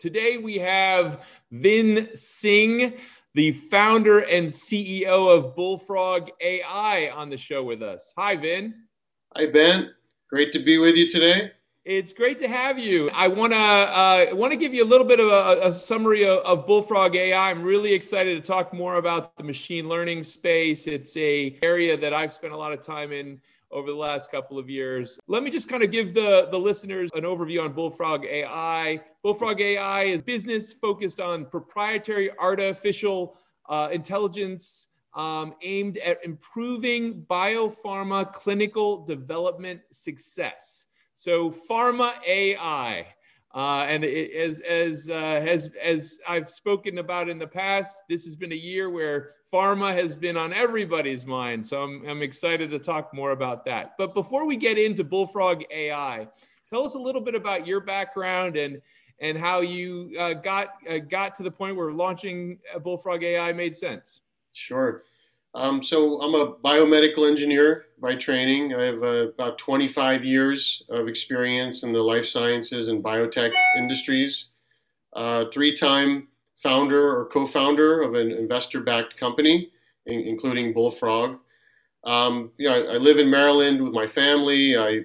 Today we have Vin Singh, the founder and CEO of Bullfrog AI, on the show with us. Hi, Vin. Hi, Ben. Great to be with you today. It's great to have you. I want to uh, want to give you a little bit of a, a summary of, of, Bullfrog AI. I'm really excited to talk more about the machine learning space. It's a area that I've spent a lot of time in over the last couple of years. Let me just kind of give the, the listeners an overview on Bullfrog AI. Bullfrog AI is business focused on proprietary artificial uh, intelligence um, aimed at improving biopharma clinical development success. So, pharma AI. Uh, and it, as as uh, as as I've spoken about in the past, this has been a year where pharma has been on everybody's mind. So I'm I'm excited to talk more about that. But before we get into Bullfrog AI, tell us a little bit about your background and and how you uh, got uh, got to the point where launching Bullfrog AI made sense. Sure. Um, so I'm a biomedical engineer by training. I have uh, about 25 years of experience in the life sciences and biotech industries. Uh, three-time founder or co-founder of an investor-backed company, in, including Bullfrog. Um, you know, I, I, live in Maryland with my family. I,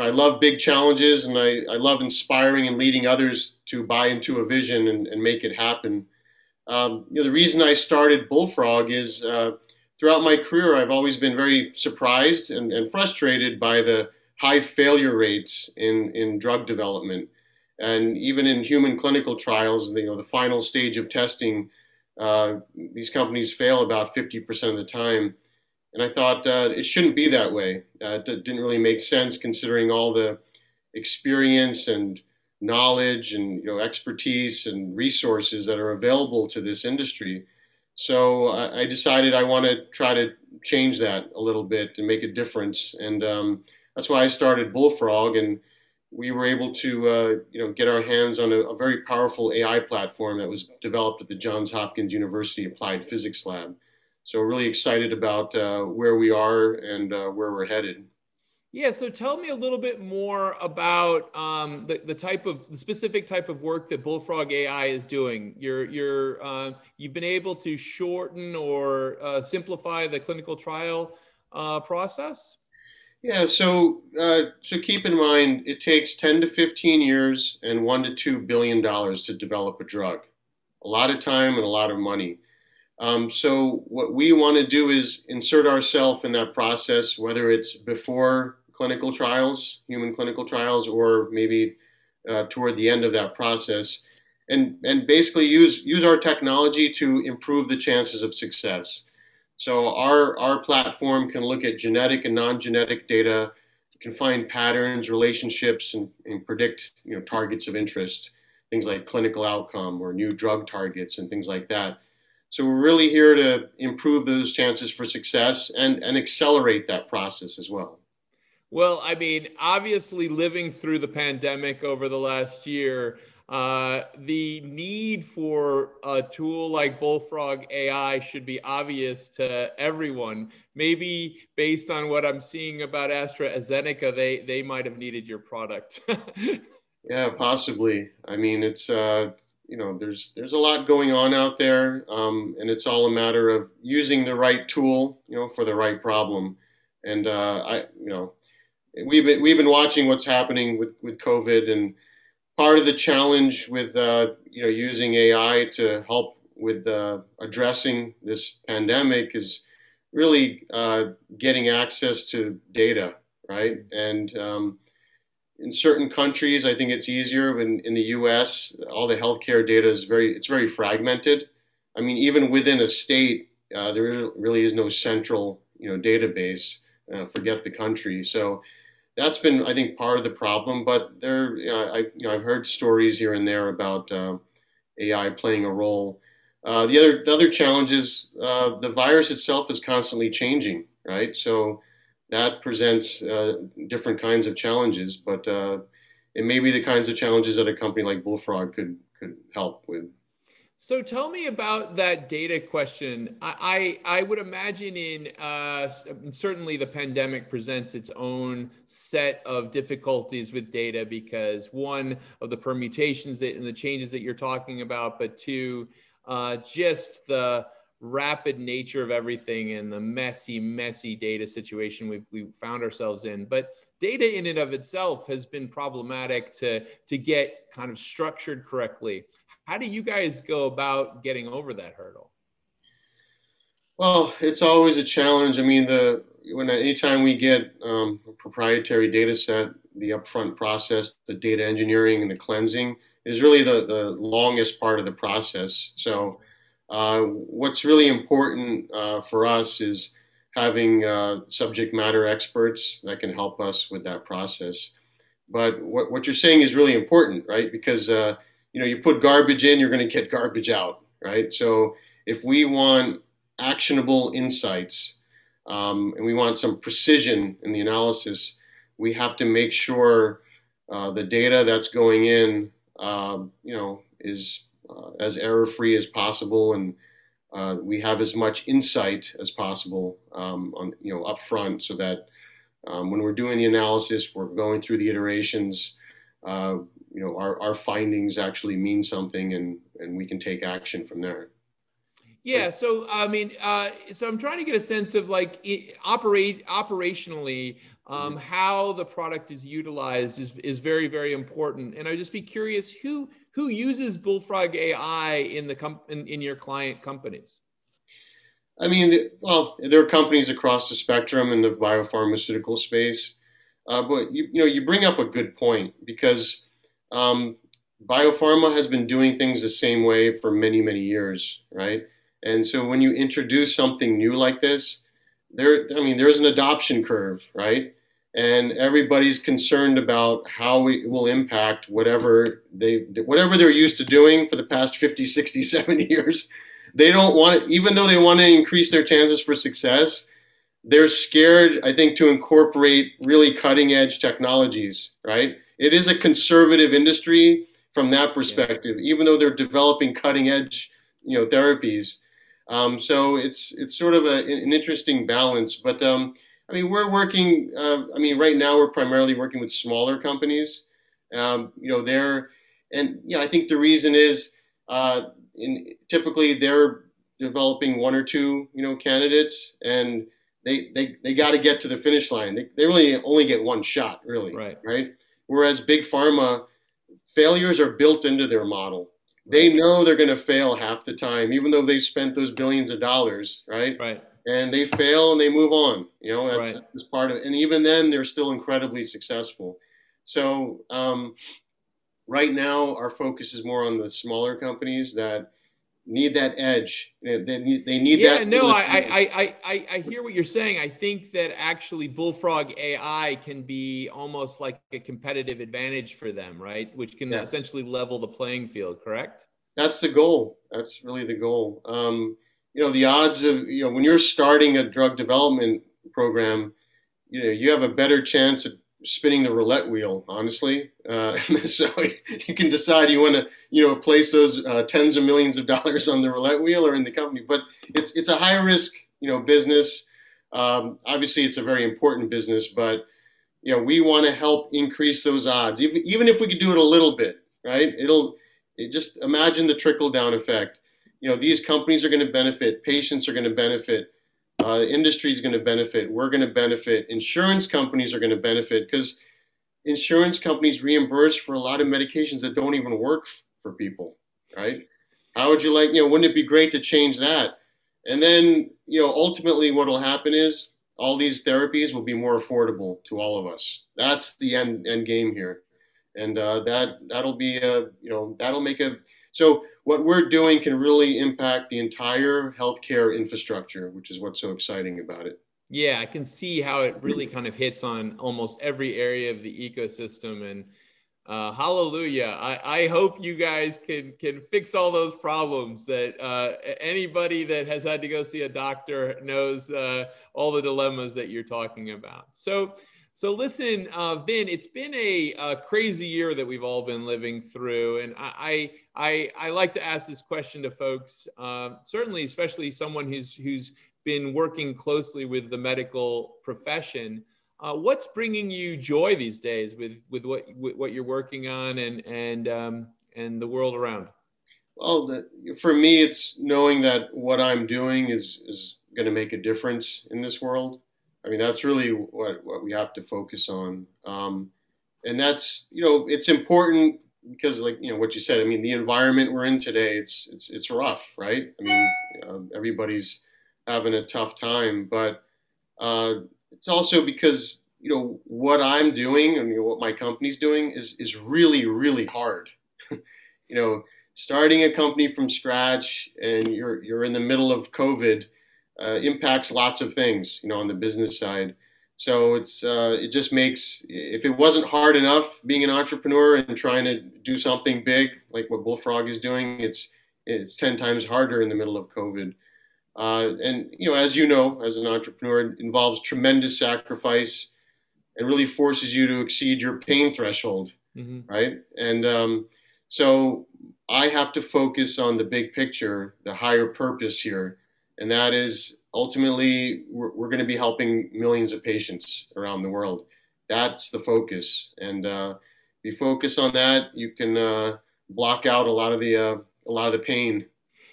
I love big challenges, and I, I love inspiring and leading others to buy into a vision and, and make it happen. Um, you know, the reason I started Bullfrog is uh, throughout my career, I've always been very surprised and, and frustrated by the high failure rates in, in drug development. And even in human clinical trials, you know, the final stage of testing, uh, these companies fail about 50% of the time. And I thought uh, it shouldn't be that way. Uh, it didn't really make sense considering all the experience and knowledge and you know, expertise and resources that are available to this industry. So I, I decided I want to try to change that a little bit and make a difference. And um, that's why I started Bullfrog. And we were able to uh, you know, get our hands on a, a, very powerful AI platform that was developed at the Johns Hopkins University Applied Physics Lab. So really excited about uh, where we are and uh, where we're headed. Yeah, so tell me a little bit more about um, the, the type of the specific type of work that Bullfrog AI is doing. You're you're uh, you've been able to shorten or uh, simplify the clinical trial uh, process. Yeah, so uh, so keep in mind it takes ten to fifteen years and one to two billion dollars to develop a drug. A lot of time and a lot of money. Um, so what we want to do is insert ourselves in that process, whether it's before clinical trials, human clinical trials, or maybe uh, toward the end of that process, and and basically use use our technology to improve the chances of success. So our our platform can look at genetic and non-genetic data, can find patterns, relationships, and, and predict you know targets of interest, things like clinical outcome or new drug targets and things like that. So we're really here to improve those chances for success and, and accelerate that process as well. Well, I mean, obviously, living through the pandemic over the last year, uh, the need for a tool like Bullfrog AI should be obvious to everyone. Maybe based on what I'm seeing about AstraZeneca, they they might have needed your product. yeah, possibly. I mean, it's uh, you know, there's there's a lot going on out there, um, and it's all a matter of using the right tool, you know, for the right problem. And uh, I, you know we've been, we've been watching what's happening with, with COVID, and part of the challenge with uh, you know using AI to help with uh, addressing this pandemic is really uh, getting access to data, right? And um, in certain countries, I think it's easier. In, in the U.S., all the healthcare data is very it's very fragmented. I mean, even within a state, uh, there really is no central you know database. Uh, forget the country. So that's been, I think, part of the problem. But there, you know, I, you know, I've heard stories here and there about uh, AI playing a role. Uh, the other, the other challenge is uh, the virus itself is constantly changing, right? So that presents uh, different kinds of challenges, but uh, it may be the kinds of challenges that a company like Bullfrog could could help with. So tell me about that data question. I, I, would imagine in uh, certainly the pandemic presents its own set of difficulties with data because one of the permutations that, and the changes that you're talking about, but two, uh, just the rapid nature of everything and the messy, messy data situation we've, we found ourselves in. But data in and of itself has been problematic to, to get kind of structured correctly. How do you guys go about getting over that hurdle? Well, it's always a challenge. I mean, the when anytime we get um, a proprietary data set, the upfront process, the data engineering and the cleansing is really the, the longest part of the process. So, uh, what's really important uh, for us is having uh, subject matter experts that can help us with that process. But what, what you're saying is really important, right? Because uh, you know, you put garbage in, you're going to get garbage out, right? So if we want actionable insights um, and we want some precision in the analysis, we have to make sure uh, the data that's going in, uh, you know, is uh, as error-free as possible, and uh, we have as much insight as possible um, on, you know, upfront, so that um, when we're doing the analysis, we're going through the iterations. Uh, you know our, our findings actually mean something and and we can take action from there. Yeah so i mean uh, so i'm trying to get a sense of like it, operate operationally um, mm-hmm. how the product is utilized is, is very very important. And i'd just be curious who who uses bullfrog ai in the com- in, in your client companies? I mean well there are companies across the spectrum in the biopharmaceutical space uh, but you, you know you bring up a good point because um, biopharma has been doing things the same way for many, many years, right? And so when you introduce something new like this, there, I mean, there's an adoption curve, right? And everybody's concerned about how it will impact whatever they, whatever they're used to doing for the past 50, 60, 70 years. They don't want it, even though they want to increase their chances for success, they're scared, I think, to incorporate really cutting edge technologies, right? it is a conservative industry from that perspective, yeah. even though they're developing cutting edge, you know, therapies. Um, so it's it's sort of a, an interesting balance. But um, I mean, we're working. Uh, I mean, right now we're primarily working with smaller companies. Um, you know, they're and yeah, I think the reason is uh, in, typically they're developing one or two you know candidates and they they, they got to get to the finish line. They, they really only get one shot, really. Right. Right. Whereas big pharma, failures are built into their model. They know they're going to fail half the time, even though they've spent those billions of dollars, right? Right. And they fail and they move on. You know, that's, right. that's part of it. And even then, they're still incredibly successful. So um, right now, our focus is more on the smaller companies that need that edge. They need, they need yeah, that. no, I, I, I, I hear what you're saying. I think that actually Bullfrog AI can be almost like a competitive advantage for them, right? Which can yes. essentially level the playing field, correct? That's the goal. That's really the goal. Um, you know, the odds of, you know, when you're starting a drug development program, you know, you have a better chance of spinning the roulette wheel, honestly. Uh, so you can decide you want to, you know, place those uh, tens of millions of dollars on the roulette wheel or in the company. But it's it's a high risk, you know, business. Um, obviously, it's a very important business, but you know, we want to help increase those odds, even even if we could do it a little bit, right? It'll it just imagine the trickle down effect. You know, these companies are going to benefit, patients are going to benefit uh, the industry is going to benefit. We're going to benefit. Insurance companies are going to benefit because insurance companies reimburse for a lot of medications that don't even work for people, right? How would you like, you know, wouldn't it be great to change that? And then, you know, ultimately what will happen is all these therapies will be more affordable to all of us. That's the end, end game here. And uh, that, that'll be a, you know, that'll make a, so what we're doing can really impact the entire healthcare infrastructure, which is what's so exciting about it. Yeah, I can see how it really kind of hits on almost every area of the ecosystem. And uh, hallelujah! I, I hope you guys can can fix all those problems. That uh, anybody that has had to go see a doctor knows uh, all the dilemmas that you're talking about. So. So listen, uh, Vin, it's been a, a, crazy year that we've all been living through, and I I, I like to ask this question to folks, uh, certainly, especially someone who's who's been working closely with the medical profession. Uh, what's bringing you joy these days with with what with what you're working on and and um, and the world around? Well, the, for me, it's knowing that what I'm doing is is going to make a difference in this world. I mean, that's really what what we have to focus on, um, and that's you know it's important because like you know what you said. I mean, the environment we're in today, it's it's it's rough, right? I mean, uh, everybody's having a tough time. But uh, it's also because you know what I'm doing and you know, what my company's doing is is really really hard. you know, starting a company from scratch and you're you're in the middle of COVID uh, impacts lots of things. You know, on the business side. So it's uh, it just makes if it wasn't hard enough being an entrepreneur and trying to do something big like what Bullfrog is doing, it's it's ten times harder in the middle of COVID. Uh, and you know, as you know, as an entrepreneur, it involves tremendous sacrifice and really forces you to exceed your pain threshold, mm-hmm. right? And um, so I have to focus on the big picture, the higher purpose here, and that is ultimately we're, we're going to be helping millions of patients around the world. That's the focus, and uh, if you focus on that, you can uh, block out a lot of the uh, a lot of the pain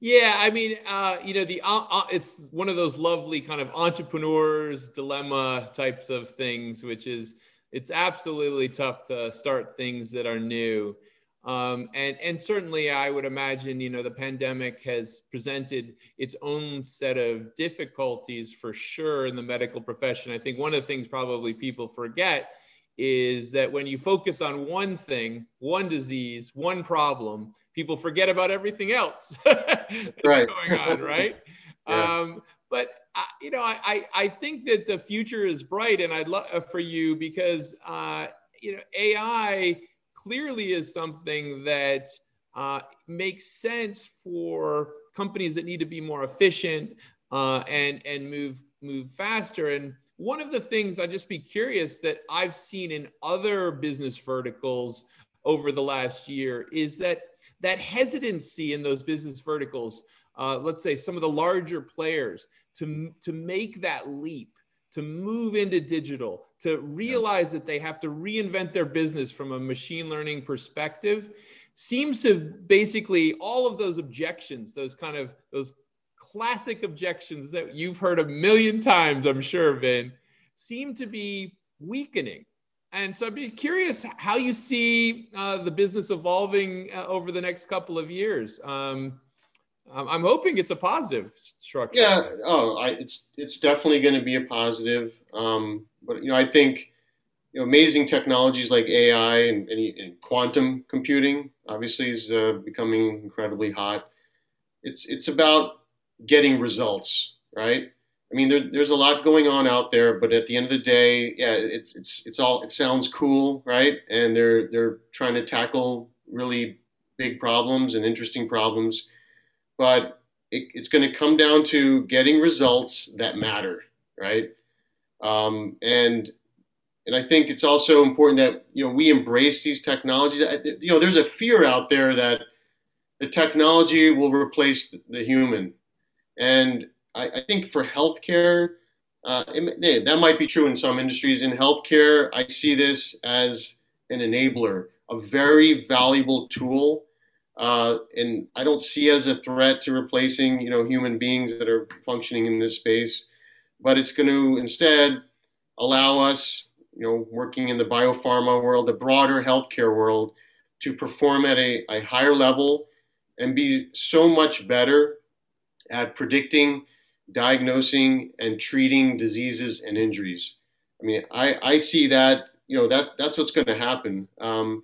yeah, I mean, uh, you know, the uh, uh, it's one of those lovely kind of entrepreneurs dilemma types of things, which is it's absolutely tough to start things that are new. Um, and and certainly, I would imagine, you know, the pandemic has presented its own set of difficulties for sure in the medical profession. I think one of the things probably people forget is that when you focus on one thing, one disease, one problem, people forget about everything else that's right. going on, right? yeah. um, but uh, you know, I, I think that the future is bright, and I'd love uh, for you because uh, you know AI clearly is something that uh, makes sense for companies that need to be more efficient uh, and and move move faster. And one of the things I'd just be curious that I've seen in other business verticals over the last year is that that hesitancy in those business verticals, uh, let's say some of the larger players, to, to make that leap, to move into digital, to realize that they have to reinvent their business from a machine learning perspective, seems to basically all of those objections, those kind of those classic objections that you've heard a million times, I'm sure, Vin, seem to be weakening. And so I'd be curious how you see uh, the business evolving uh, over the next couple of years. Um, I'm hoping it's a positive structure. Yeah, oh, I, it's it's definitely going to be a positive. Um, but you know, I think you know, amazing technologies like AI and, and, and quantum computing obviously is uh, becoming incredibly hot. It's it's about getting results, right? I mean, there, there's a lot going on out there, but at the end of the day, yeah, it's it's it's all it sounds cool, right? And they're they're trying to tackle really big problems and interesting problems, but it, it's going to come down to getting results that matter, right? Um, and and I think it's also important that you know we embrace these technologies. You know, there's a fear out there that the technology will replace the human, and I, I think for healthcare, uh, it, that might be true in some industries. In healthcare, I see this as an enabler, a very valuable tool, uh, and I don't see it as a threat to replacing, you know, human beings that are functioning in this space. But it's going to instead allow us, you know, working in the biopharma world, the broader healthcare world, to perform at a, a higher level and be so much better at predicting diagnosing and treating diseases and injuries. I mean, I, I see that, you know, that that's what's going to happen. Um,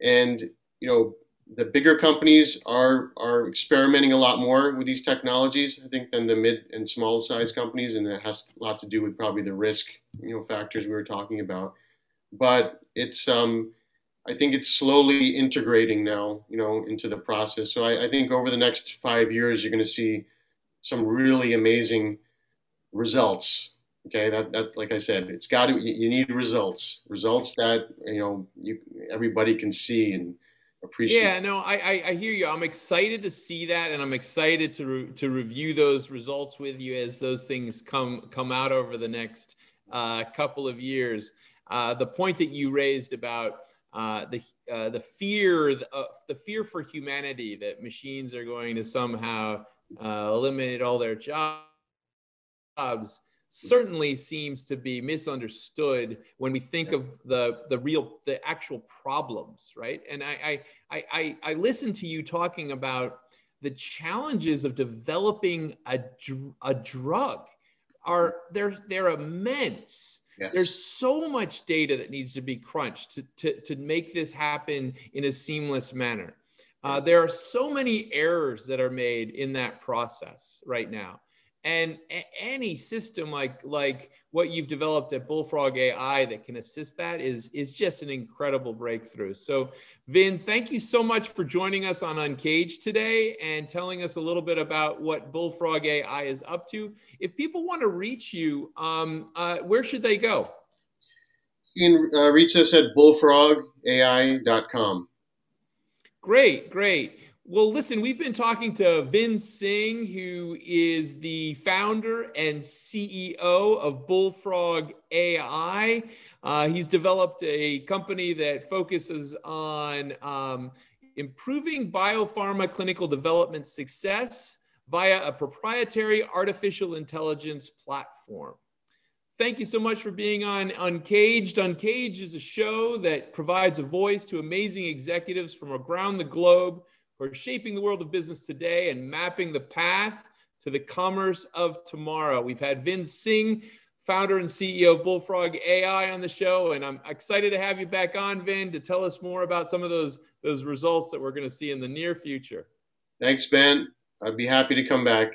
and, you know, the bigger companies are are experimenting a lot more with these technologies, I think, than the mid and small size companies, and it has a lot to do with probably the risk, you know, factors we were talking about. But it's um, I think it's slowly integrating now, you know, into the process. So I, I think over the next five years, you're going to see some really amazing results. Okay, that that like I said, it's got to you need results, results that you know you everybody can see and appreciate. Yeah, no, I, I, I hear you. I'm excited to see that, and I'm excited to re- to review those results with you as those things come come out over the next uh, couple of years. Uh, the point that you raised about uh, the uh, the fear uh, the fear for humanity that machines are going to somehow uh, eliminate all their jobs certainly seems to be misunderstood when we think of the the real the actual problems right? And i i i i listen to you talking about the challenges of developing a, a drug. Are they're they're immense. Yes. there's so much data that needs to be crunched to, to, to make this happen in a seamless manner. Uh, there are so many errors that are made in that process right now and any system like like what you've developed at bullfrog ai that can assist that is is just an incredible breakthrough. So vin thank you so much for joining us on uncaged today and telling us a little bit about what bullfrog ai is up to. If people want to reach you um, uh, where should they go? You can uh, reach us at bullfrogai.com great great well, listen, we've been talking to Vin Singh, who is the founder and CEO of Bullfrog AI. Uh, he's developed a company that focuses on um, improving biopharma clinical development success via a proprietary artificial intelligence platform. Thank you so much for being on Uncaged. Uncaged is a show that provides a voice to amazing executives from around the globe who are shaping the world of business today and mapping the path to the commerce of tomorrow. We've had Vin Singh, founder and CEO of Bullfrog AI on the show, and I'm excited to have you back on, Vin, to tell us more about some of those, those results that we're going to see in the near future. Thanks, Ben. I'd be happy to come back.